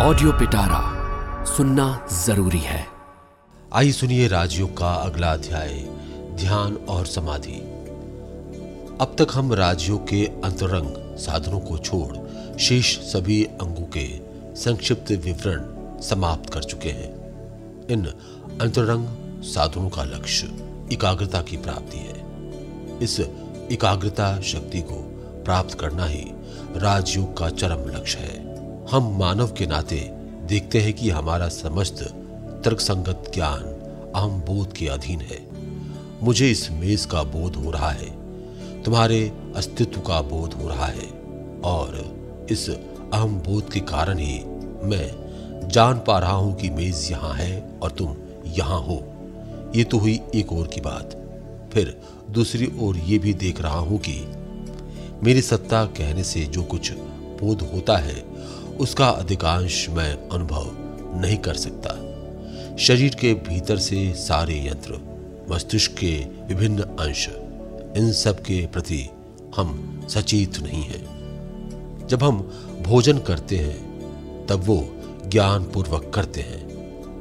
Audio पिटारा सुनना ज़रूरी है। आइए सुनिए राजयोग का अगला अध्याय, ध्यान और समाधि। अब तक हम राजयोग के अंतरंग साधनों को छोड़ शेष सभी अंगों के संक्षिप्त विवरण समाप्त कर चुके हैं। इन अंतरंग साधनों का लक्ष्य एकाग्रता की प्राप्ति है। इस एकाग्रता शक्ति को प्राप्त करना ही राजयोग का चरम लक्ष्य है। हम मानव के नाते देखते हैं कि हमारा समस्त तर्कसंगत ज्ञान अहम बोध के अधीन है। मुझे इस मेज का बोध हो रहा है, तुम्हारे अस्तित्व का बोध हो रहा है और इस अहम बोध के कारण ही मैं जान पा रहा हूँ कि मेज यहाँ है और तुम यहाँ हो। ये तो हुई एक और की बात। फिर दूसरी ओर ये भी देख रहा हूँ कि मेरी सत्ता कहने से जो कुछ बोध होता है उसका अधिकांश मैं अनुभव नहीं कर सकता। शरीर के भीतर से सारे यंत्र, मस्तिष्क के विभिन्न अंश, इन सब के प्रति हम सचेत नहीं हैं। जब हम भोजन करते हैं, तब वो ज्ञान पूर्वक करते हैं।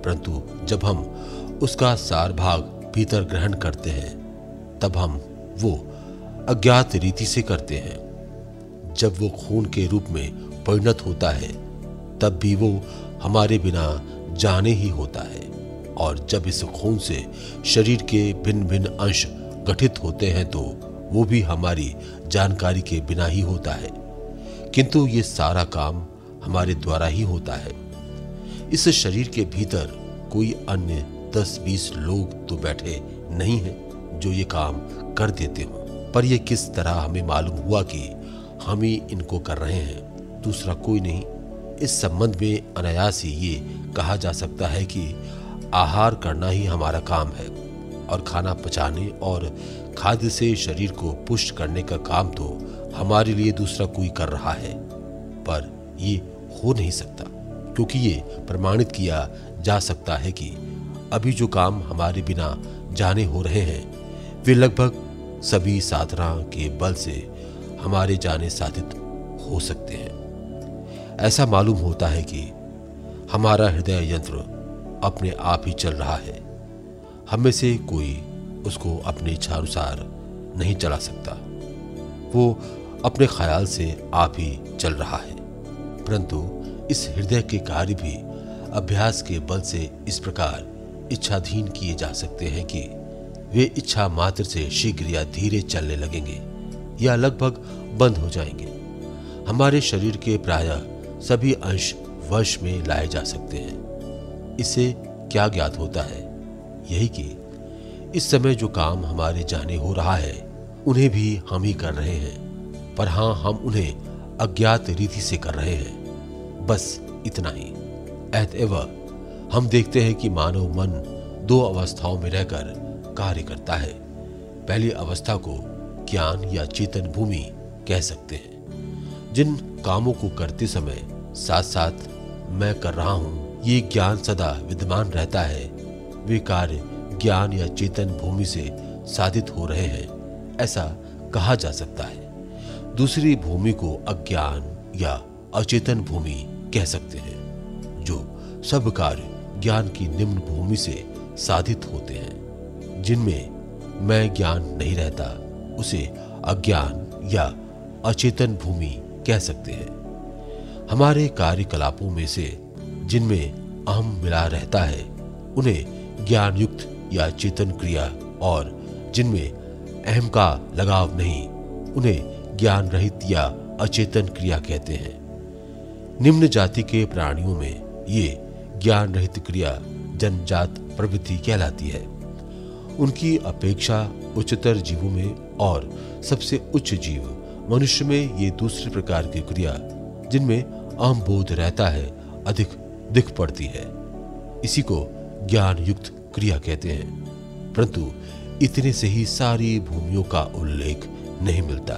परंतु जब हम उसका सार भाग भीतर ग्रहण करते हैं, तब हम वो अज्ञात रीति से करते हैं। जब वो खून के रूप में परिणत होता है, तब भी वो हमारे बिना जाने ही होता है। और जब इस खून से शरीर के भिन्न भिन्न अंश गठित होते हैं तो वो भी हमारी जानकारी के बिना ही होता है। किंतु ये सारा काम हमारे द्वारा ही होता है। इस शरीर के भीतर कोई अन्य दस बीस लोग तो बैठे नहीं हैं, जो ये काम कर देते हो। पर यह किस तरह हमें मालूम हुआ कि हम ही इनको कर रहे हैं? दूसरा कोई नहीं। इस संबंध में अनायास ही ये कहा जा सकता है कि आहार करना ही हमारा काम है और खाना पचाने और खाद्य से शरीर को पुष्ट करने का काम तो हमारे लिए दूसरा कोई कर रहा है। पर ये हो नहीं सकता, क्योंकि ये प्रमाणित किया जा सकता है कि अभी जो काम हमारे बिना जाने हो रहे हैं, वे लगभग सभी साधना के बल से हमारे जाने साधित हो सकते हैं। ऐसा मालूम होता है कि हमारा हृदय यंत्र अपने आप ही चल रहा है। हमें से कोई उसको अपने इच्छानुसार नहीं चला सकता। वो अपने ख्याल से आप ही चल रहा है। परंतु इस हृदय के कार्य भी अभ्यास के बल से इस प्रकार इच्छाधीन किए जा सकते हैं कि वे इच्छा मात्र से शीघ्र या धीरे चलने लगेंगे या लगभग बंद हो जाएँगे। हमारे शरीर के प्रायः सभी अंश वश में लाए जा सकते हैं। इससे क्या ज्ञात होता है? यही कि इस समय जो काम हमारे जाने हो रहा है, उन्हें भी हम ही कर रहे हैं। पर हाँ, हम उन्हें अज्ञात रीति से कर रहे हैं। बस इतना ही। अतएव हम देखते हैं कि मानव मन दो अवस्थाओं में रहकर कार्य करता है। पहली अवस्था को ज्ञान या चेतन भूमि कह सकते हैं। जिन कामों को करते समय साथ साथ मैं कर रहा हूँ। ये ज्ञान सदा विद्यमान रहता है। वे कार्य ज्ञान या चेतन भूमि से साधित हो रहे हैं, ऐसा कहा जा सकता है। दूसरी भूमि को अज्ञान या अचेतन भूमि कह सकते हैं, जो सब कार्य ज्ञान की निम्न भूमि से साधित होते हैं। जिनमें मैं ज्ञान नहीं रहता, उसे अज्ञान या अचेतन भूमि कह सकते हैं। हमारे कार्यकलापों में से जिनमें अहम मिला रहता है, उन्हें ज्ञान युक्त या चेतन क्रिया और जिनमें अहम का लगाव नहीं, उन्हें ज्ञान रहित या अचेतन क्रिया कहते हैं। निम्न जाति के प्राणियों में ये ज्ञान रहित क्रिया जनजात प्रवृत्ति कहलाती है। उनकी अपेक्षा उच्चतर जीवों में और सबसे उच्च जीव मनुष्य में ये दूसरे प्रकार की क्रिया, जिनमें अहम बोध रहता है, अधिक दिख पड़ती है। इसी को ज्ञान युक्त क्रिया कहते हैं। परंतु इतने से ही सारी भूमियों का उल्लेख नहीं मिलता।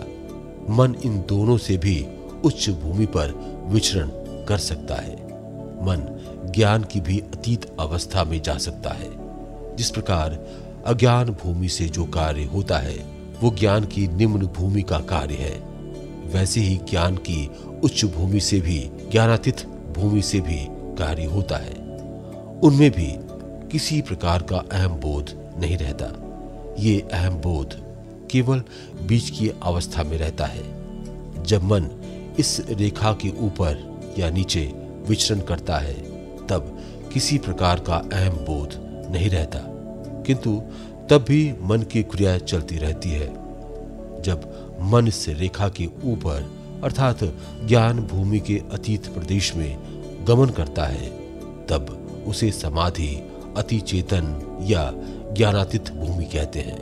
मन इन दोनों से भी उच्च भूमि पर विचरण कर सकता है। मन ज्ञान की भी अतीत अवस्था में जा सकता है। जिस प्रकार अज्ञान भूमि से जो कार्य होता है, वो ज्ञान की निम्न भूमि का कार्य है। वैसे ही ज्ञान की उच्च भूमि से भी, ज्ञानातीत भूमि से भी कार्य होता है। उनमें भी किसी प्रकार का अहम बोध नहीं रहता। ये अहम बोध केवल बीच की अवस्था में रहता है। जब मन इस रेखा के ऊपर या नीचे विचरण करता है, तब किसी प्रकार का अहम बोध नहीं रहता। किंतु तब भी मन की क्रिया चलती रहती है। जब मन इस रेखा के ऊपर अर्थात ज्ञान भूमि के अतीत प्रदेश में गमन करता है, तब उसे समाधि अति चेतन या ज्ञानातीत भूमि कहते हैं।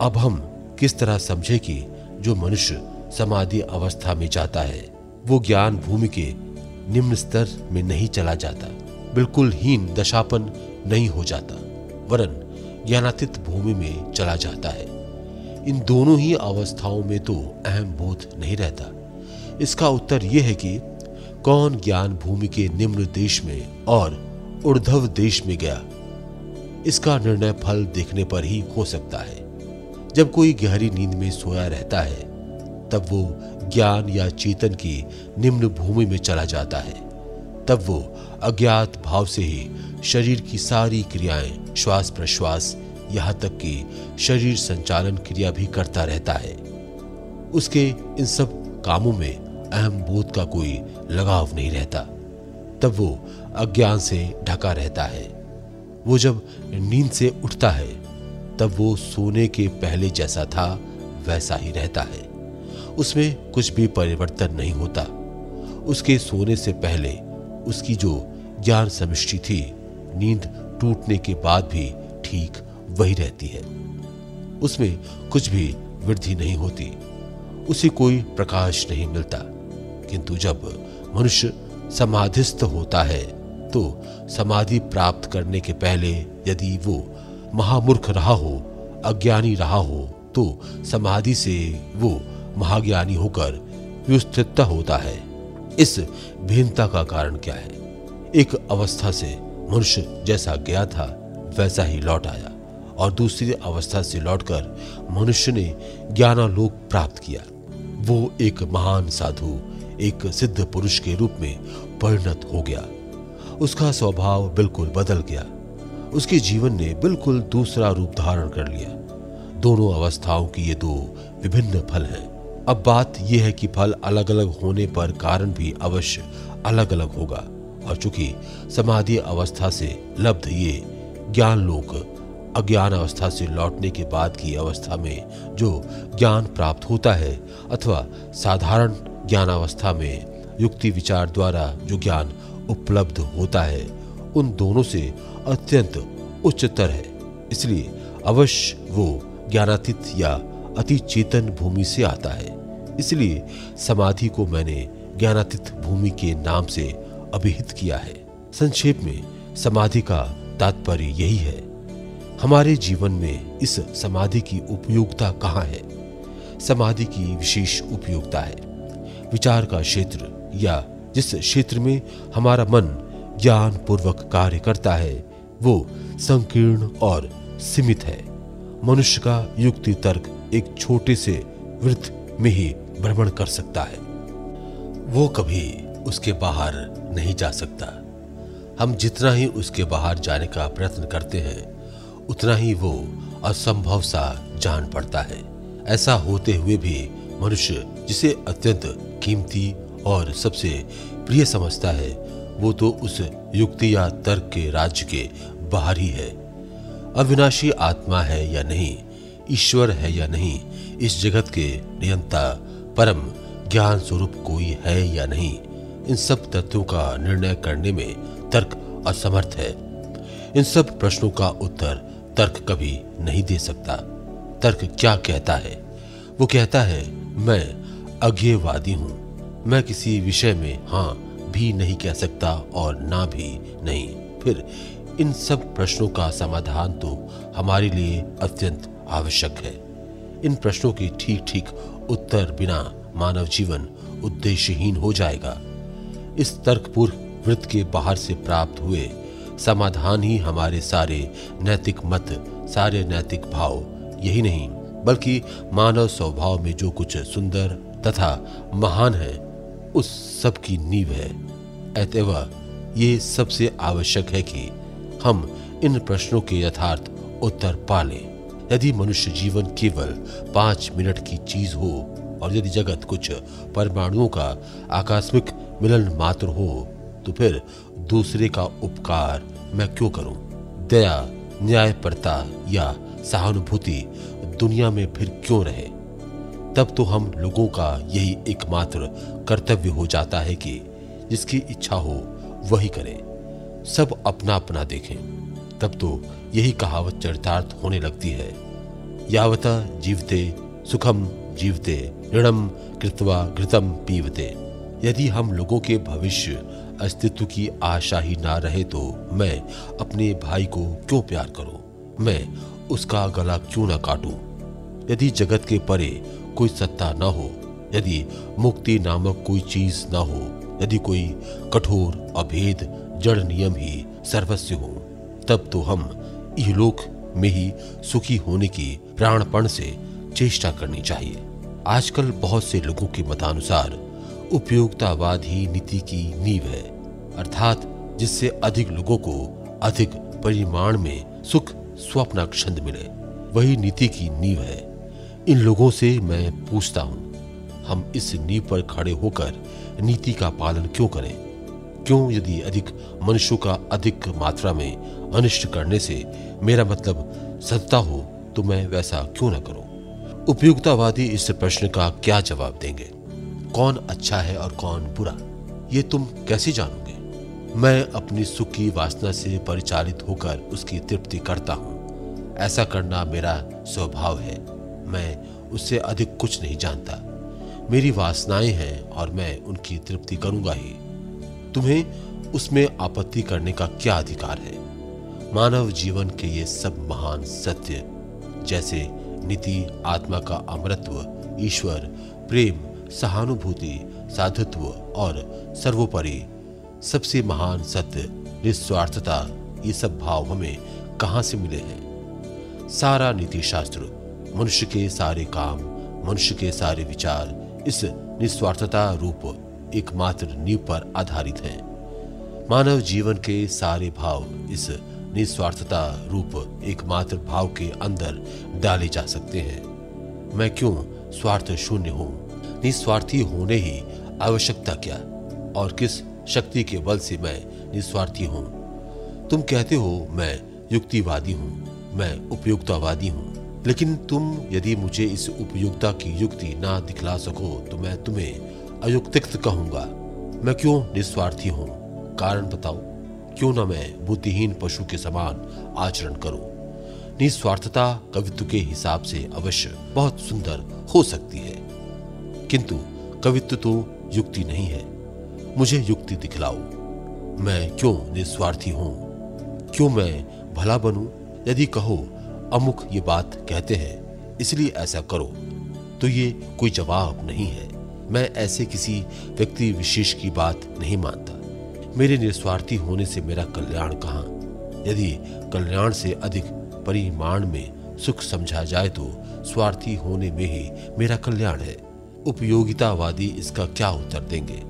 अब हम किस तरह समझे कि जो मनुष्य समाधि अवस्था में जाता है, वो ज्ञान भूमि के निम्न स्तर में नहीं चला जाता, बिल्कुल हीन दशापन नहीं हो जाता, वरन ज्ञानातीत भूमि में चला जाता है। इन दोनों ही अवस्थाओं में तो अहम बोध नहीं रहता। इसका उत्तर यह है कि कौन ज्ञान भूमि के निम्न देश में और उर्धव देश में गया? इसका निर्णय फल देखने पर ही हो सकता है। जब कोई गहरी नींद में सोया रहता है, तब वो ज्ञान या चेतन की निम्न भूमि में चला जाता है। तब वो अज्ञात भाव से ही शरीर की सारी क्रियाएँ श्वास प्रश्वास यहाँ तक कि शरीर संचालन क्रिया भी करता रहता है। उसके इन सब कामों में अहम बोध का कोई लगाव नहीं रहता। तब वो अज्ञान से ढका रहता है। वो जब नींद से उठता है, तब वो सोने के पहले जैसा था, वैसा ही रहता है। उसमें कुछ भी परिवर्तन नहीं होता। उसके सोने से पहले उसकी जो ज्ञान समिष्टि थी, नींद टूटने के बाद भी ठीक वही रहती है। उसमें कुछ भी वृद्धि नहीं होती। उसे कोई प्रकाश नहीं मिलता। किंतु जब मनुष्य समाधिस्थ होता है तो समाधि प्राप्त करने के पहले यदि वो महामूर्ख रहा हो, अज्ञानी रहा हो तो समाधि से वो महाज्ञानी होकर व्युस्थित होता है। इस भिन्नता का कारण क्या है? एक अवस्था से मनुष्य जैसा गया था, वैसा ही लौट आया। और दूसरी अवस्था से लौटकर मनुष्य ने ज्ञानालोक प्राप्त किया। वो एक महान साधु एक सिद्ध पुरुष के रूप में परिणत हो गया। उसका स्वभाव बिल्कुल बदल गया। उसके जीवन ने बिल्कुल दूसरा रूप धारण कर लिया। दोनों अवस्थाओं की ये दो विभिन्न फल हैं। अब बात यह है कि फल अलग अलग होने पर कारण भी अवश्य अलग अलग होगा। और चूँकि समाधि अवस्था से लब्ध ये ज्ञान लोक अज्ञान अवस्था से लौटने के बाद की अवस्था में जो ज्ञान प्राप्त होता है अथवा साधारण ज्ञान अवस्था में युक्ति विचार द्वारा जो ज्ञान उपलब्ध होता है, उन दोनों से अत्यंत उच्चतर है। इसलिए अवश्य वो ज्ञानातीत या अति चेतन भूमि से आता है। इसलिए समाधि को मैंने ज्ञानातीत भूमि के नाम से अभिहित किया है। संक्षेप में, समाधि का तात्पर्य यही है, हमारे जीवन में इस समाधि की उपयोगिता कहाँ है? समाधि की विशेष उपयोगिता है। विचार का क्षेत्र या जिस क्षेत्र में हमारा मन ज्ञान पूर्वक कार्य करता है, वो संकीर्ण और सीमित है। मनुष्य का युक्ति तर्क एक छोटे से वृत्त में ही भ्रमण कर सकता है। वो कभी उसके बाहर नहीं जा सकता। हम जितना ही उसके बाहर जाने का प्रयत्न करते हैं, उतना ही वो असंभव सा जान पड़ता है। ऐसा होते हुए भी मनुष्य जिसे अत्यंत कीमती और सबसे प्रिय समझता है, वो तो उस युक्ति या तर्क के राज्य के बाहर ही है। अविनाशी आत्मा है या नहीं, ईश्वर है या नहीं, इस जगत के नियंता, परम ज्ञान स्वरूप कोई है या नहीं, इन सब तत्वों का निर्णय करने में तर्क असमर्थ है। इन सब प्रश्नों का उत्तर तर्क कभी नहीं दे सकता। तर्क क्या कहता है? वो कहता है, मैं अज्ञेयवादी हूँ। मैं किसी विषय में हाँ भी नहीं कह सकता और ना भी नहीं। फिर इन सब प्रश्नों का समाधान तो हमारे लिए अत्यंत आवश्यक है। इन प्रश्नों के ठीक ठीक उत्तर बिना मानव जीवन उद्देश्यहीन हो जाएगा। इस तर्कपूर्व वृत्त के बाहर से प्राप्त हुए समाधान ही हमारे सारे नैतिक मत, सारे नैतिक भाव, यही नहीं बल्कि मानव स्वभाव में जो कुछ सुंदर तथा महान है, उस सब की नींव है। अतएव ये सबसे आवश्यक है कि हम इन प्रश्नों के यथार्थ उत्तर पा लें यदि मनुष्य जीवन केवल पाँच मिनट की चीज़ हो और यदि जगत कुछ परमाणुओं का आकस्मिक मिलन मात्र हो तो फिर दूसरे का उपकार मैं क्यों करूँ? दया, न्यायपरता या सहानुभूति दुनिया में फिर क्यों रहे? तब तो हम लोगों का यही एकमात्र कर्तव्य हो जाता है कि जिसकी इच्छा हो वही करें। सब अपना अपना देखें। तब तो यही कहावत चरितार्थ होने लगती है। यावता जीवते सुखम जीवते ऋणम कृतवा घृतम पीवते। यदि हम लोगों के भविष्य अस्तित्व की आशा ही ना रहे तो मैं अपने भाई को क्यों प्यार करूँ? मैं उसका गला क्यों ना काटूं? यदि जगत के परे कोई सत्ता न हो, यदि मुक्ति नामक कोई चीज़ न हो, यदि कोई कठोर, अभेद, जड़ नियम ही सर्वस्व हो, तब तो हम इहलोक में ही सुखी होने की प्राणपण से चेष्टा करनी चाहिए। आजकल बहुत से लोगों के मतानुसार उपयोगितावाद ही नीति की नींव है, अर्थात जिससे अधिक लोगों को अधिक परिमाण में सुख, स्वप्न क्षंद मिले, वही नीति की नींव है। इन लोगों से मैं पूछता हूँ, हम इस नींव पर खड़े होकर नीति का पालन क्यों करें? क्यों यदि अधिक मनुष्यों का अधिक मात्रा में अनिष्ट करने से मेरा मतलब सत्ता हो तो मैं वैसा क्यों ना करूँ? उपयुक्तावादी इस प्रश्न का क्या जवाब देंगे? कौन अच्छा है और कौन बुरा? ये तुम कैसे जानोगे? मैं अपनी सुख की वासना से परिचालित होकर उसकी तृप्ति करता हूँ। ऐसा करना मेरा स्वभाव है। मैं उससे अधिक कुछ नहीं जानता। मेरी वासनाएँ हैं और मैं उनकी तृप्ति करूँगा ही। तुम्हें उसमें आपत्ति करने का क्या अधिकार है? मानव जीवन के ये सब महान सत्य, जैसे नीति, आत्मा का अमृत्व ईश्वर, प्रेम, सहानुभूति, साधुत्व और सर्वोपरि, सबसे महान सत्य, निस्वार्थता, ये सब भाव हमें कहाँ से मिले हैं? सारा नीति शास्त्र मनुष्य के सारे काम, मनुष्य के सारे विचार इस निस्वार्थता रूप एकमात्र नींव पर आधारित हैं। मानव जीवन के सारे भाव इस निस्वार्थता रूप एकमात्र भाव के अंदर डाले जा सकते हैं। मैं क्यों स्वार्थ शून्य हूँ? निस्वार्थी होने ही आवश्यकता क्या? और किस शक्ति के बल से मैं निस्वार्थी हूँ? तुम कहते हो, मैं युक्तिवादी हूँ, मैं उपयुक्तावादी हूँ। लेकिन तुम यदि मुझे इस उपयुक्ता की युक्ति ना दिखला सको तो मैं तुम्हें अयुक्तिक्त कहूँगा। मैं क्यों निस्वार्थी हूँ? कारण बताओ। क्यों ना मैं बुद्धिहीन पशु के समान आचरण करूँ? निस्वार्थता कवित्व के हिसाब से अवश्य बहुत सुंदर हो सकती है। किंतु कवित्व तो युक्ति नहीं है। मुझे युक्ति दिखलाओ। मैं क्यों निस्वार्थी हूँ? क्यों मैं भला बनूं? यदि कहो अमुक ये बात कहते हैं, इसलिए ऐसा करो। तो ये कोई जवाब नहीं है। मैं ऐसे किसी व्यक्ति विशेष की बात नहीं मानता। मेरे निस्वार्थी होने से मेरा कल्याण कहाँ? यदि कल्याण से अधिक परिमाण में सुख समझा जाए तो स्वार्थी होने में ही मेरा कल्याण है। उपयोगितावादी इसका क्या उत्तर देंगे?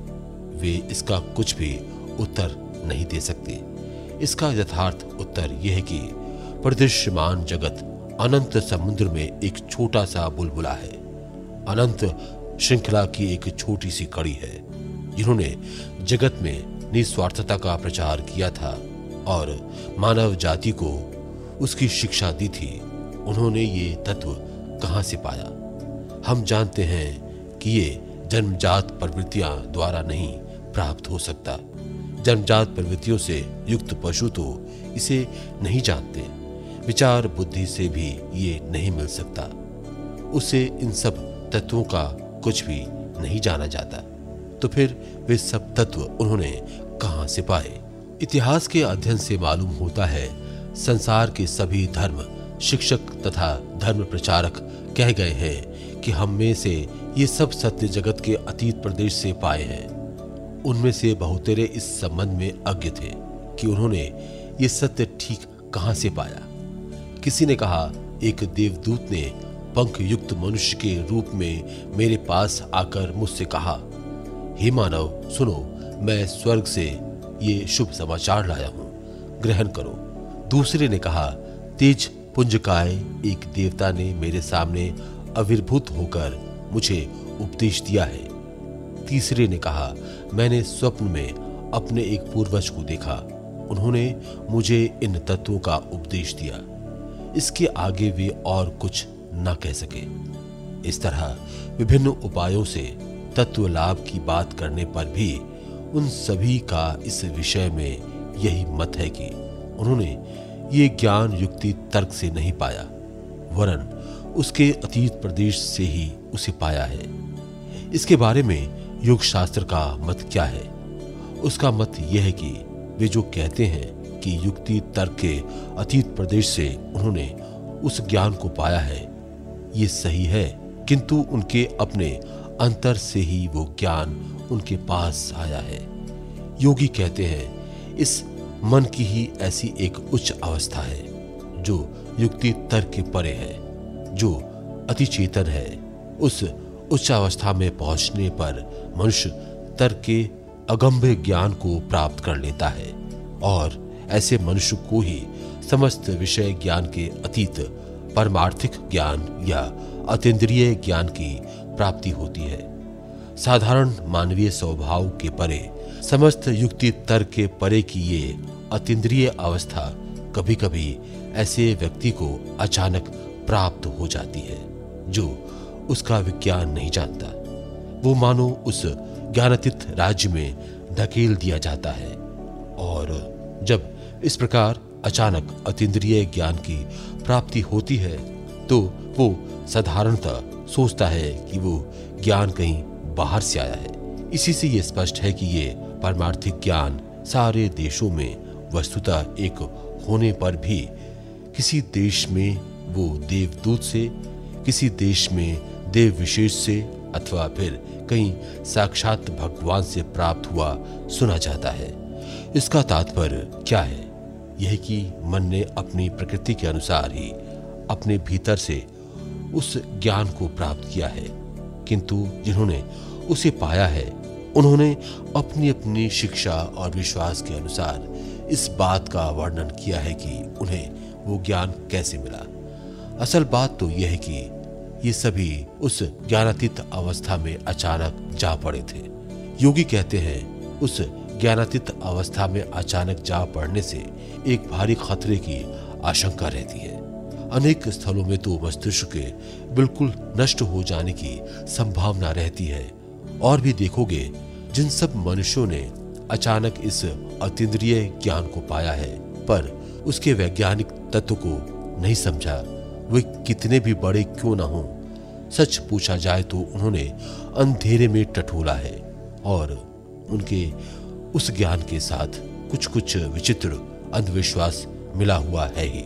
वे इसका कुछ भी उत्तर नहीं दे सकते। इसका यथार्थ उत्तर यह है कि प्रदृश्यमान जगत अनंत समुद्र में एक छोटा सा बुलबुला है। अनंत श्रृंखला की एक छोटी सी कड़ी है, जिन्होंने जगत में निस्वार्थता का प्रचार किया था और मानव जाति को उसकी शिक्षा दी थी। उन्होंने ये तत्व कहाँ से पाया? हम जानते हैं कि ये जन्मजात प्रवृत्तियाँ द्वारा नहीं प्राप्त हो सकता। जन्मजात प्रवृत्तियों से युक्त पशु तो इसे नहीं जानते। विचार बुद्धि से भी ये नहीं मिल सकता। उसे इन सब तत्वों का कुछ भी नहीं जाना जाता। तो फिर वे सब तत्व उन्होंने कहाँ से पाए? इतिहास के अध्ययन से मालूम होता है, संसार के सभी धर्म शिक्षक तथा धर्म प्रचारक कह गए हैं कि हम में से ये सब सत्य जगत के अतीत प्रदेश से पाए हैं। उनमें से बहुतेरे इस संबंध में अज्ञ थे कि उन्होंने ये सत्य ठीक कहाँ से पाया। किसी ने कहा, एक देवदूत ने पंख युक्त मनुष्य के रूप में मेरे पास आकर मुझसे कहा, हे मानव, सुनो, मैं स्वर्ग से ये शुभ समाचार लाया हूँ। ग्रहण करो। दूसरे ने कहा, तेज पुंजकाय एक देवता ने मेरे सामने अविर्भूत होकर मुझे उपदेश दिया है। तीसरे ने कहा, मैंने स्वप्न में अपने एक पूर्वज को देखा। उन्होंने मुझे इन तत्वों का उपदेश दिया। इसके आगे वे और कुछ न कह सके। इस तरह विभिन्न उपायों से तत्व लाभ की बात करने पर भी उन सभी का इस विषय में यही मत है कि उन्होंने ये ज्ञान युक्ति तर्क से नहीं पाया, वरन उसके अतीत प्रदेश से ही उसे पाया है। इसके बारे में योग शास्त्र का मत क्या है? उसका मत यह है कि वे जो कहते हैं कि युक्ति, तर्क के अतीत प्रदेश से उन्होंने उस ज्ञान को पाया है। ये सही है, किंतु उनके अपने अंतर से ही वो ज्ञान उनके पास आया है। योगी कहते हैं, इस मन की ही ऐसी एक उच्च अवस्था है, जो युक्ति, तर्क के परे है, जो अति चेतन है। उस उच्च अवस्था में पहुँचने पर मनुष्य तर्क के अगम्य ज्ञान को प्राप्त कर लेता है और ऐसे मनुष्य को ही समस्त विषय ज्ञान के अतीत, परमार्थिक ज्ञान या अतीन्द्रिय ज्ञान की प्राप्ति होती है। साधारण मानवीय स्वभाव के परे, समस्त युक्ति तर्क के परे की ये अतीन्द्रिय अवस्था कभी कभी ऐसे व्यक्ति को अचानक प्राप्त हो जाती है, जो उसका विज्ञान नहीं जानता। वो मानो उस ज्ञानातीत राज्य में धकेल दिया जाता है और जब इस प्रकार अचानक अतीन्द्रिय ज्ञान की प्राप्ति होती है तो वो साधारणतः सोचता है कि वो ज्ञान कहीं बाहर से आया है। इसी से ये स्पष्ट है कि ये परमार्थिक ज्ञान सारे देशों में वस्तुतः एक होने पर भी किसी देश में वो देवदूत से, किसी देश में देव विशेष से अथवा फिर कहीं साक्षात भगवान से प्राप्त हुआ सुना जाता है। इसका तात्पर्य क्या है? यह कि मन ने अपनी प्रकृति के अनुसार ही अपने भीतर से उस ज्ञान को प्राप्त किया है। किंतु जिन्होंने उसे पाया है, उन्होंने अपनी अपनी शिक्षा और विश्वास के अनुसार इस बात का वर्णन किया है कि उन्हें वो ज्ञान कैसे मिला। असल बात तो यह है कि ये सभी उस ज्ञानातीत अवस्था में अचानक जा पड़े थे। योगी कहते हैं, उस ज्ञानातीत अवस्था में अचानक जा पड़ने से एक भारी खतरे की आशंका रहती है। अनेक स्थलों में तो मस्तिष्क के बिल्कुल नष्ट हो जाने की संभावना रहती है। और भी देखोगे, जिन सब मनुष्यों ने अचानक इस अतीन्द्रिय ज्ञान को पाया है, पर उसके वैज्ञानिक तत्व को नहीं समझा, वे कितने भी बड़े क्यों ना हो, सच पूछा जाए तो उन्होंने अंधेरे में टटोला है और उनके उस ज्ञान के साथ कुछ कुछ विचित्र अंधविश्वास मिला हुआ है ही।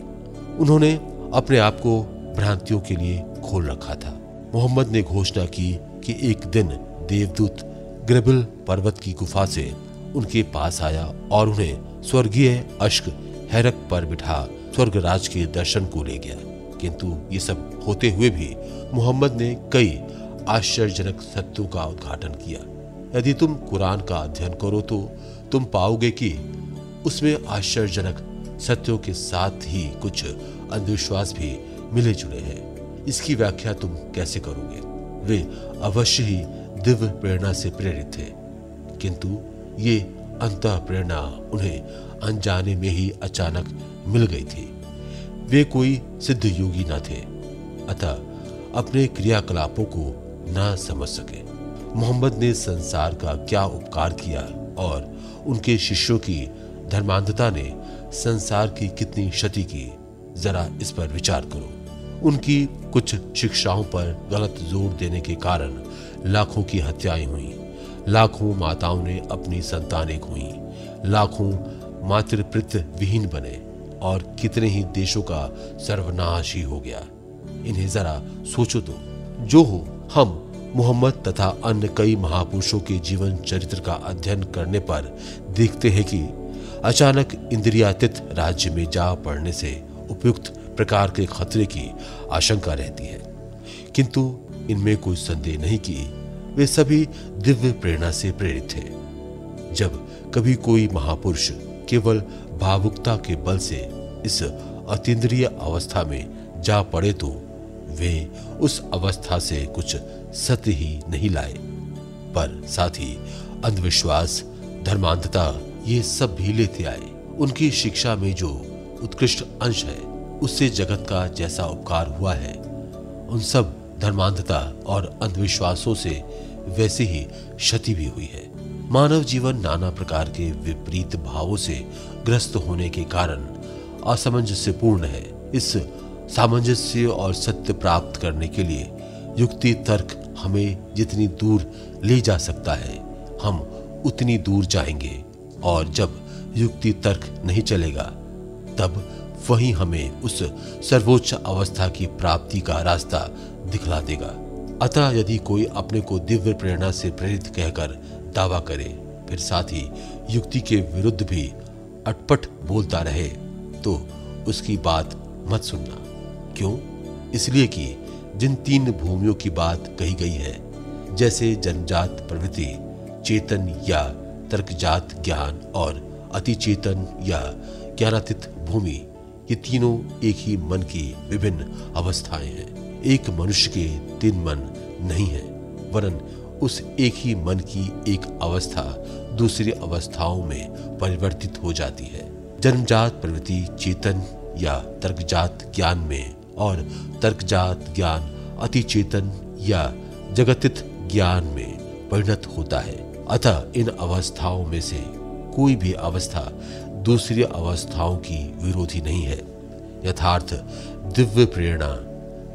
उन्होंने अपने आप को भ्रांतियों के लिए खोल रखा था। मोहम्मद ने घोषणा की कि एक दिन देवदूत ग्रेबिल पर्वत की गुफा से उनके पास आया और उन्हें स्वर्गीय अश्क हैरक पर बिठा स्वर्ग राज के दर्शन को ले गया। किंतु ये सब होते हुए भी मोहम्मद ने कई आश्चर्यजनक सत्यों का उद्घाटन किया। यदि तुम कुरान का अध्ययन करो तो तुम पाओगे कि उसमें आश्चर्यजनक सत्यों के साथ ही कुछ अंधविश्वास भी मिले जुले हैं। इसकी व्याख्या तुम कैसे करोगे? वे अवश्य ही दिव्य प्रेरणा से प्रेरित थे। किंतु ये अंत प्रेरणा उन्हें अनजाने में ही अचानक मिल गई थी। वे कोई सिद्ध योगी न थे, अतः अपने क्रियाकलापों को न समझ सके। मोहम्मद ने संसार का क्या उपकार किया और उनके शिष्यों की धर्मांधता ने संसार की कितनी क्षति की, जरा इस पर विचार करो। उनकी कुछ शिक्षाओं पर गलत ज़ोर देने के कारण लाखों की हत्याएँ हुई। लाखों माताओं ने अपनी संतानें खोई। लाखों मातृपित विहीन बने और कितने ही देशों का सर्वनाश ही हो गया। इन्हें जरा सोचो तो। जो हो, हम मोहम्मद तथा अन्य कई महापुरुषों के जीवन चरित्र का अध्ययन करने पर देखते हैं कि अचानक इंद्रियातीत राज्य में जा पड़ने से उपयुक्त प्रकार के खतरे की आशंका रहती है। किंतु इनमें कोई संदेह नहीं कि वे सभी दिव्य प्रेरणा से प्रेरित थे जब कभी कोई महापुरुष केवल भावुकता के बल से इस अतीन्द्रिय अवस्था में जा पड़े तो वे उस अवस्था से कुछ सत्य ही नहीं लाए। पर साथ ही अंधविश्वास, धर्मांधता, ये सब भी लेते आए। उनकी शिक्षा में जो उत्कृष्ट अंश है, उससे जगत का जैसा उपकार हुआ है। उन सब धर्मांधता और अंधविश्वासों से वैसे ही क्षति भी हुई है। मानव जीवन नाना प्रकार के विपरीत भावों से ग्रस्त होने के कारण असामंजस्यपूर्ण है। इस सामंजस्य और सत्य प्राप्त करने के लिए युक्ति, तर्क हमें जितनी दूर ले जा सकता है, हम उतनी दूर जाएँगे। और जब युक्ति, तर्क नहीं चलेगा, तब वही हमें उस सर्वोच्च अवस्था की प्राप्ति का रास्ता दिखला देगा। अतः यदि कोई अपने को दिव्य प्रेरणा से प्रेरित कहकर दावा करे, फिर साथ ही युक्ति के विरुद्ध भी अटपट बोलता रहे तो उसकी बात मत सुनना। क्यों? इसलिए कि जिन तीन भूमियों की बात कही गई है, जैसे जन्मजात प्रवृत्ति, चेतन या तर्कजात ज्ञान और अतिचेतन या ज्ञानातीत भूमि, ये तीनों एक ही मन की विभिन्न अवस्थाएँ हैं। एक मनुष्य के तीन मन नहीं है, वरन उस एक ही मन की एक अवस्था दूसरी अवस्थाओं में परिवर्तित हो जाती है। जन्मजात प्रवृत्ति, चेतन या तर्कजात ज्ञान में और तर्कजात ज्ञान अति चेतन या जगतित ज्ञान में परिणत होता है। अतः इन अवस्थाओं में से कोई भी अवस्था दूसरी अवस्थाओं की विरोधी नहीं है। यथार्थ दिव्य प्रेरणा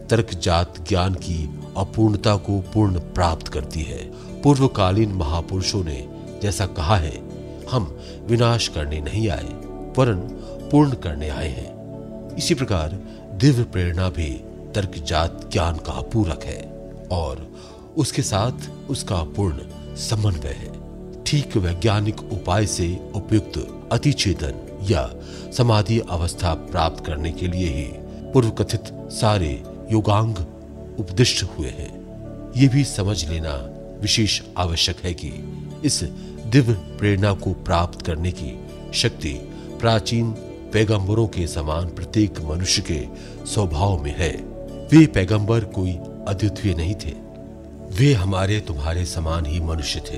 तर्कजात ज्ञान की अपूर्णता को पूर्ण प्राप्त करती है। पूर्वकालीन महापुरुषों ने जैसा कहा है, हम विनाश करने नहीं आए, वरन पूर्ण करने आए हैं। इसी प्रकार दिव्य प्रेरणा भी तर्कजात ज्ञान का पूरक है और उसके साथ उसका पूर्ण समन्वय है। ठीक वैज्ञानिक उपाय से उपयुक्त अतिचेतन या समाधि अवस्था प्राप्त करने के लिए ही पूर्व कथित सारे योगांग उपदिष्ट हुए हैं। ये भी समझ लेना विशेष आवश्यक है कि इस दिव्य प्रेरणा को प्राप्त करने की शक्ति प्राचीन पैगंबरों के समान प्रत्येक मनुष्य के स्वभाव में है। वे पैगंबर कोई अद्वितीय नहीं थे। वे हमारे तुम्हारे समान ही मनुष्य थे।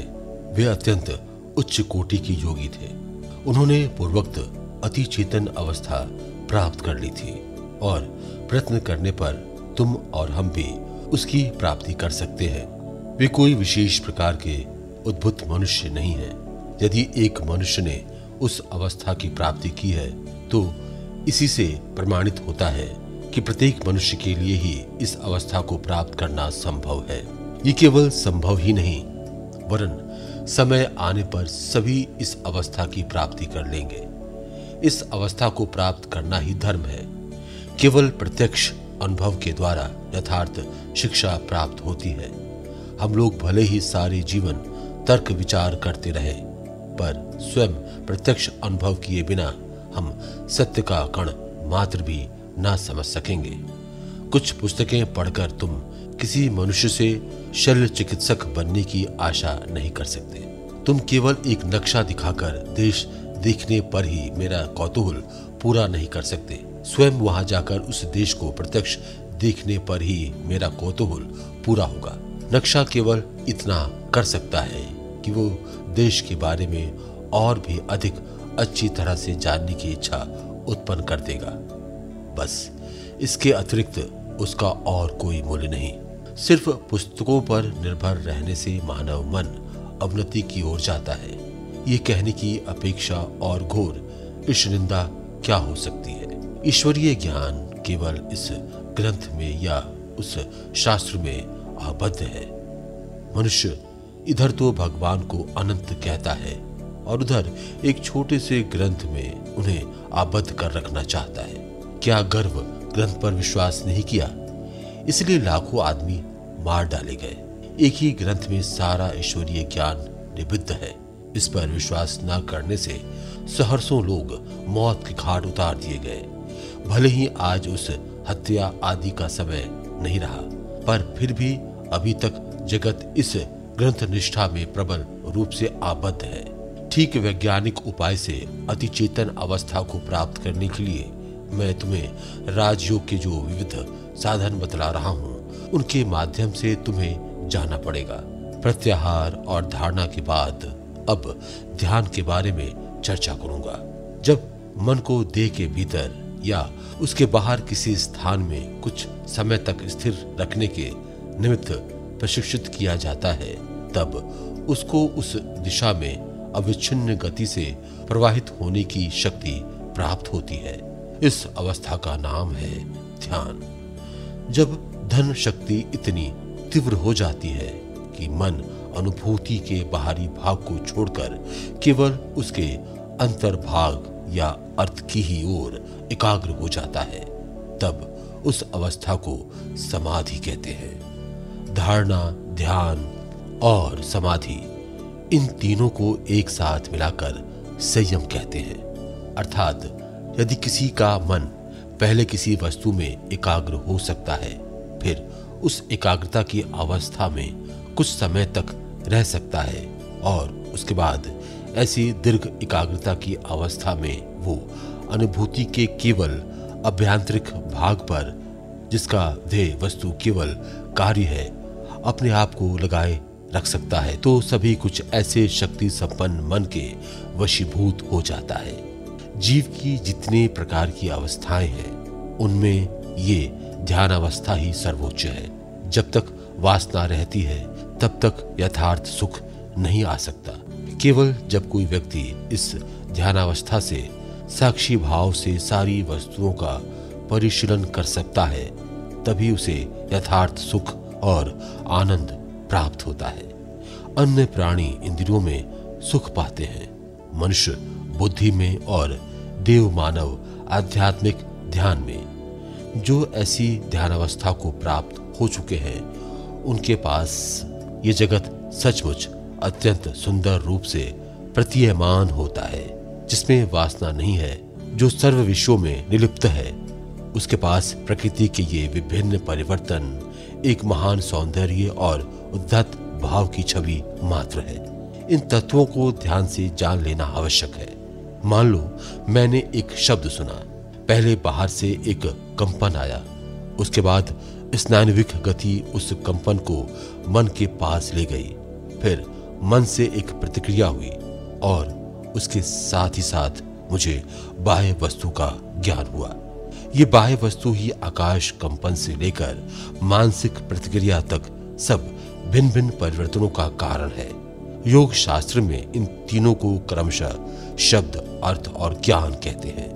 वे अत्यंत उच्च कोटि की योगी थे। उन्होंने पूर्वक्त अति चेतन अवस्था प्राप्त कर ली थी और प्रयत्न करने पर तुम और हम भी उसकी प्राप्ति कर सकते हैं। वे कोई विशेष प्रकार के उद्भुत मनुष्य नहीं है। यदि एक मनुष्य ने उस अवस्था की प्राप्ति की है तो इसी से प्रमाणित होता है कि प्रत्येक मनुष्य के लिए ही इस अवस्था को प्राप्त करना संभव है। ये केवल संभव ही नहीं, वरन समय आने पर सभी इस अवस्था की प्राप्ति कर लेंगे। इस अवस्था को प्राप्त करना ही धर्म है। केवल प्रत्यक्ष अनुभव के द्वारा यथार्थ शिक्षा प्राप्त होती है। हम लोग भले ही सारे जीवन तर्क विचार करते रहे, पर स्वयं प्रत्यक्ष अनुभव किए बिना हम सत्य का कण मात्र भी ना समझ सकेंगे। कुछ पुस्तकें पढ़कर तुम किसी मनुष्य से शल्य चिकित्सक बनने की आशा नहीं कर सकते। तुम केवल एक नक्शा दिखाकर देश देखने पर ही मेरा कौतूहल पूरा नहीं कर सकते। स्वयं वहाँ जाकर उस देश को प्रत्यक्ष देखने पर ही मेरा कौतूहल पूरा होगा। नक्शा केवल इतना कर सकता है कि वो देश के बारे में और भी अधिक अच्छी तरह से जानने की इच्छा उत्पन्न कर देगा। बस, इसके अतिरिक्त उसका और कोई मूल्य नहीं। सिर्फ़ पुस्तकों पर निर्भर रहने से मानव मन अवनति की ओर जाता है। ये कहने की अपेक्षा और घोर इस निंदा क्या हो सकती है? ईश्वरीय ज्ञान केवल इस ग्रंथ में या उस शास्त्र में आबद्ध है। मनुष्य इधर तो भगवान को अनंत कहता है और उधर एक छोटे से ग्रंथ में उन्हें आबद्ध कर रखना चाहता है। क्या गर्व ग्रंथ पर विश्वास नहीं किया? इसलिए लाखों आदमी मार डाले गए। एक ही ग्रंथ में सारा ईश्वरीय ज्ञान निबद्ध है। इस पर विश्वास न करने से सहरसों लोग मौत के घाट उतार दिए गए। भले ही आज उस हत्या आदि का समय नहीं रहा, पर फिर भी अभी तक जगत इस ग्रंथ निष्ठा में प्रबल रूप से आबद्ध है। ठीक वैज्ञानिक उपाय से अति चेतन अवस्था को प्राप्त करने के लिए मैं तुम्हें राजयोग के जो विविध साधन बतला रहा हूँ, उनके माध्यम से तुम्हें जाना पड़ेगा। प्रत्याहार और धारणा के बाद अब ध्यान के बारे में चर्चा करूँगा। जब मन को देह के भीतर या उसके बाहर किसी स्थान में कुछ समय तक स्थिर रखने के निमित्त प्रशिक्षित किया जाता है, तब उसको उस दिशा में अविच्छिन्न गति से प्रवाहित होने की शक्ति प्राप्त होती है। इस अवस्था का नाम है ध्यान। जब धन शक्ति इतनी तीव्र हो जाती है कि मन अनुभूति के बाहरी भाग को छोड़कर केवल उसके अंतर्भाग या अर्थ की ही ओर एकाग्र हो जाता है, तब उस अवस्था को समाधि कहते हैं। धारणा, ध्यान और समाधि। इन तीनों को एक साथ मिलाकर संयम कहते हैं। अर्थात, यदि किसी का मन पहले किसी वस्तु में एकाग्र हो सकता है, फिर उस एकाग्रता की अवस्था में कुछ समय तक रह सकता है और उसके बाद ऐसी दीर्घ एकाग्रता की अवस्था में वो अनुभूति के केवल अभ्यांतरिक भाग पर, जिसका ध्येय वस्तु केवल कार्य है, अपने आप को लगाए रख सकता है तो सभी कुछ ऐसे शक्ति संपन्न मन के वशीभूत हो जाता है। जीव की जितने प्रकार की अवस्थाएँ हैं, उनमें ये ध्यान अवस्था ही सर्वोच्च है। जब तक वासना रहती है, तब तक यथार्थ सुख नहीं आ सकता। केवल जब कोई व्यक्ति इस ध्यानावस्था से साक्षी भाव से सारी वस्तुओं का परिशीलन कर सकता है, तभी उसे यथार्थ सुख और आनंद प्राप्त होता है। अन्य प्राणी इंद्रियों में सुख पाते हैं। मनुष्य बुद्धि में और देव मानव आध्यात्मिक ध्यान में जो ऐसी ध्यान अवस्था को प्राप्त हो चुके हैं, उनके पास ये जगत सचमुच अत्यंत सुंदर रूप से प्रतीयमान होता है, जिसमें वासना नहीं है, जो सर्व विश्व में निलिप्त है। उसके पास प्रकृति के ये विभिन्न परिवर्तन एक महान सौंदर्य और उद्धत भाव की छवि मात्र है। इन तत्वों को ध्यान से जान लेना आवश्यक है। मान लो, मैंने एक शब्द सुना। पहले बाहर से एक कंपन आया। उसके बाद स्नानविक गति उस कंपन को मन के पास ले गई। फिर मन से एक प्रतिक्रिया हुई और उसके साथ ही साथ मुझे बाह्य वस्तु का ज्ञान हुआ। ये बाह्य वस्तु ही आकाश कंपन से लेकर मानसिक प्रतिक्रिया तक सब भिन्न भिन्न परिवर्तनों का कारण है। योग शास्त्र में इन तीनों को क्रमशः शब्द, अर्थ और ज्ञान कहते हैं।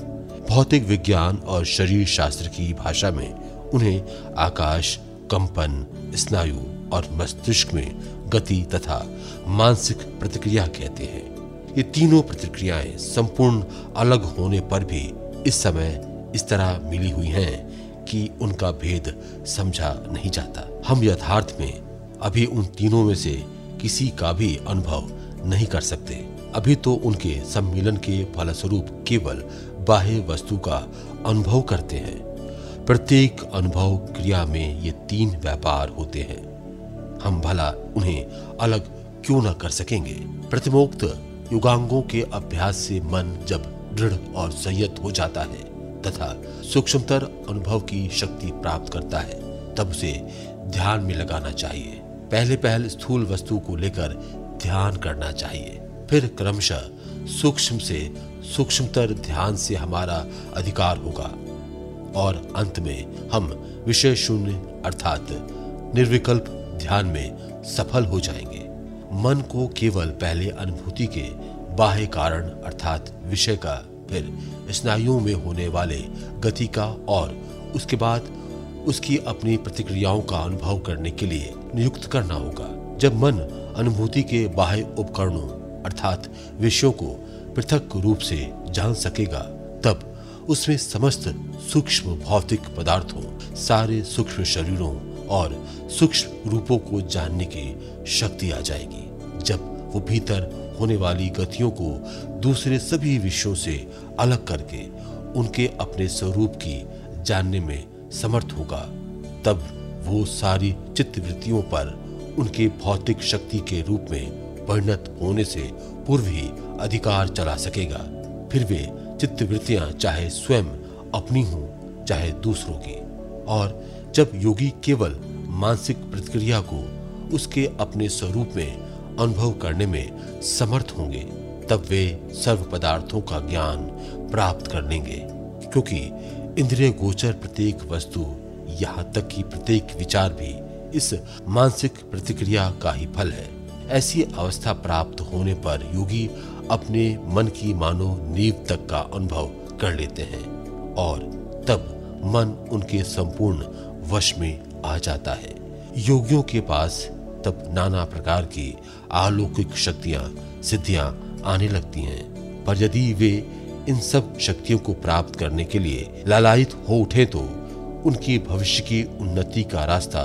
भौतिक विज्ञान और शरीर शास्त्र की भाषा में उन्हें आकाश, कंपन, स्नायु और मस्तिष्क में गति तथा मानसिक प्रतिक्रिया कहते हैं। ये तीनों प्रतिक्रियाएँ संपूर्ण अलग होने पर भी इस समय इस तरह मिली हुई हैं कि उनका भेद समझा नहीं जाता। हम यथार्थ में अभी उन तीनों में से किसी का भी अनुभव नहीं कर सकते। अभी तो उनके सम्मिलन के फलस्वरूप केवल बाह्य वस्तु का अनुभव करते हैं। प्रत्येक अनुभव क्रिया में ये तीन व्यापार होते हैं। हम भला उन्हें अलग क्यों न कर सकेंगे? प्रतिमोक्त युगांगों के अभ्यास से मन जब दृढ़ और संयत हो जाता है तथा सूक्ष्मतर अनुभव की शक्ति प्राप्त करता है, तब उसे ध्यान में लगाना चाहिए। पहले पहल स्थूल वस्तु को लेकर ध्यान करना चाहिए। फिर क्रमशः सूक्ष्म से सूक्ष्मतर ध्यान से हमारा अधिकार होगा और अंत में हम विषय शून्य अर्थात निर्विकल्प ध्यान में सफल हो जाएँगे। मन को केवल पहले अनुभूति के बाह्य कारण अर्थात विषय का फिर स्नायुओं में होने वाले गति का और उसके बाद उसकी अपनी प्रतिक्रियाओं का अनुभव करने के लिए नियुक्त करना होगा। जब मन अनुभूति के बाह्य उपकरणों अर्थात विषयों को पृथक रूप से जान सकेगा, तब उसमें समस्त सूक्ष्म भौतिक पदार्थों, सारे सूक्ष्म शरीरों और सूक्ष्म रूपों को जानने की शक्ति आ जाएगी। जब वो भीतर होने वाली गतियों को दूसरे सभी विषयों से अलग करके उनके अपने स्वरूप की जानने में समर्थ होगा। तब वो सारी चित्तवृत्तियों पर उनके भौतिक शक्ति के रूप में परिणत होने से पूर्व ही अधिकार चला सकेगा। फिर वे चित्तवृत्तियाँ चाहे स्वयं अपनी हों, चाहे दूसरों की। और जब योगी केवल मानसिक प्रतिक्रिया को उसके अपने स्वरूप में अनुभव करने में समर्थ होंगे, तब वे सर्व पदार्थों का ज्ञान प्राप्त कर लेंगे। क्योंकि इंद्रिय गोचर प्रत्येक वस्तु, यहाँ तक कि प्रत्येक विचार भी इस मानसिक प्रतिक्रिया का ही फल है। ऐसी अवस्था प्राप्त होने पर योगी अपने मन की मानो नींव तक का अनुभव कर लेते हैं और तब मन उनके संपूर्ण वश में आ जाता है। योगियों के पास तब नाना प्रकार की अलौकिक शक्तियाँ, सिद्धियाँ आने लगती हैं। पर यदि वे इन सब शक्तियों को प्राप्त करने के लिए लालायित हो उठे तो उनकी भविष्य की उन्नति का रास्ता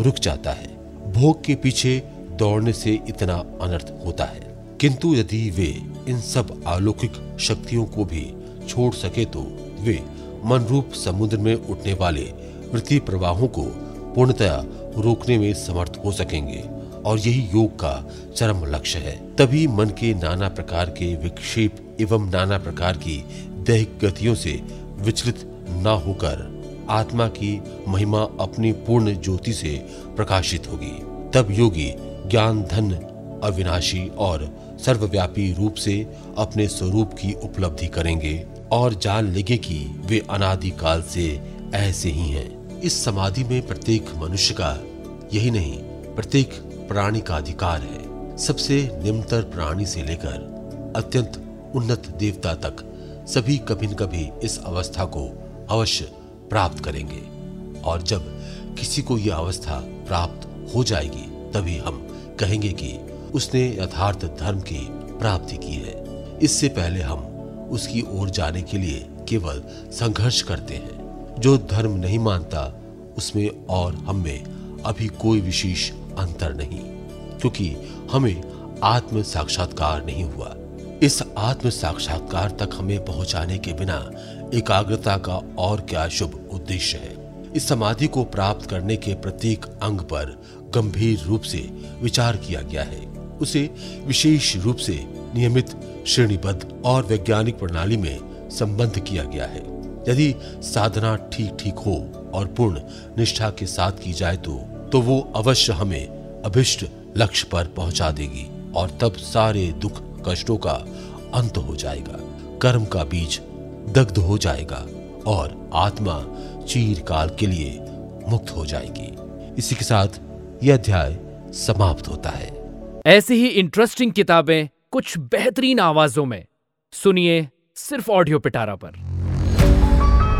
रुक जाता है। भोग के पीछे दौड़ने से इतना अनर्थ होता है। किंतु यदि वे इन सब अलौकिक शक्तियों को भी छोड़ सके तो वे मन रूप समुद्र में उठने वाले वृत्ति प्रवाहों को पूर्णतया रोकने में समर्थ हो सकेंगे और यही योग का चरम लक्ष्य है। तभी मन के नाना प्रकार के विक्षेप एवं नाना प्रकार की दैहिक गतियों से विचलित न होकर आत्मा की महिमा अपनी पूर्ण ज्योति से प्रकाशित होगी। तब योगी ज्ञान, धन, अविनाशी और सर्वव्यापी रूप से अपने स्वरूप की उपलब्धि करेंगे और जान लेंगे कि वे अनादिकाल से ऐसे ही हैं। इस समाधि में प्रत्येक मनुष्य का, यही नहीं, प्रत्येक प्राणी का अधिकार है। सबसे निम्नतर प्राणी से लेकर अत्यंत उन्नत देवता तक सभी कभी न कभी इस अवस्था को अवश्य प्राप्त करेंगे। और जब किसी को यह अवस्था प्राप्त हो जाएगी, तभी हम कहेंगे कि उसने यथार्थ धर्म की प्राप्ति की है। इससे पहले हम उसकी ओर जाने के लिए केवल संघर्ष करते हैं। जो धर्म नहीं मानता, उसमें और हम में अभी कोई विशेष अंतर नहीं, क्योंकि हमें आत्म साक्षात्कार नहीं हुआ। इस आत्म साक्षात्कार तक हमें पहुँचाने के बिना एकाग्रता का और क्या शुभ उद्देश्य है? इस समाधि को प्राप्त करने के प्रत्येक अंग पर गंभीर रूप से विचार किया गया है। उसे विशेष रूप से नियमित, श्रेणीबद्ध और वैज्ञानिक प्रणाली में संबंध किया गया है। यदि साधना ठीक ठीक हो और पूर्ण निष्ठा के साथ की जाए तो तो वो अवश्य हमें अभिष्ट लक्ष्य पर पहुँचा देगी और तब सारे दुख कष्टों का अंत हो जाएगा, कर्म का बीज दग्ध हो जाएगा और आत्मा चीरकाल के लिए मुक्त हो जाएगी। इसी के साथ यह अध्याय समाप्त होता है। ऐसी ही इंटरेस्टिंग किताबें कुछ बेहतरीन आवाजों में। सुनिए सिर्फ़ ऑडियो पिटारा पर।